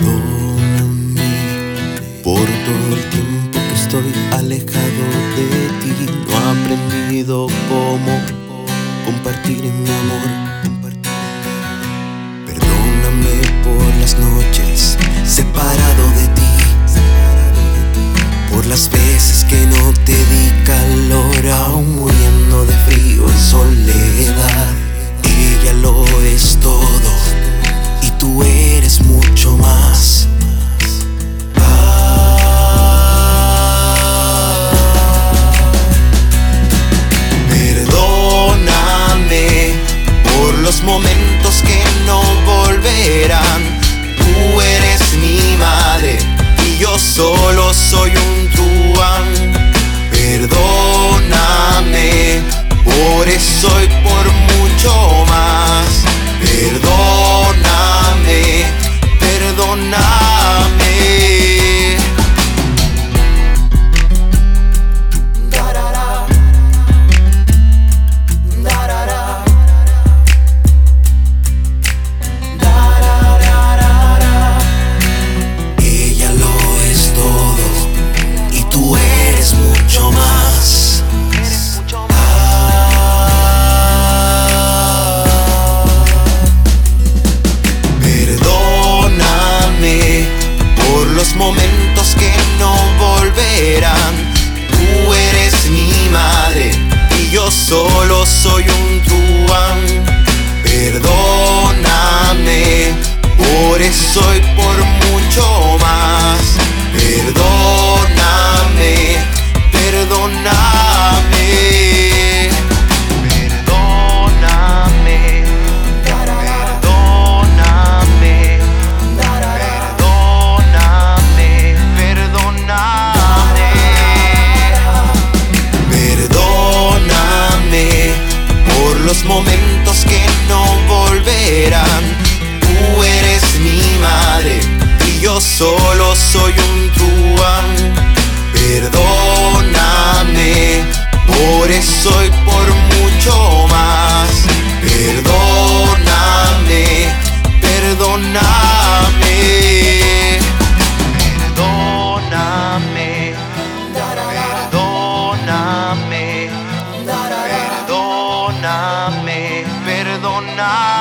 Perdóname por todo el tiempo que estoy alejado de ti. No he aprendido cómo compartir mi amor. Perdóname por las noches separado de ti. Por las veces que no te di calor que no volverán. Tú eres mi madre y yo solo soy un truán. Perdóname por eso y tú eres mucho más. Perdóname por los momentos que no volverán. Tú eres mi madre y yo solo soy un solo soy un truán. Perdóname por eso y por mucho más. Perdóname, perdóname. Perdóname, perdóname, perdóname, perdóname.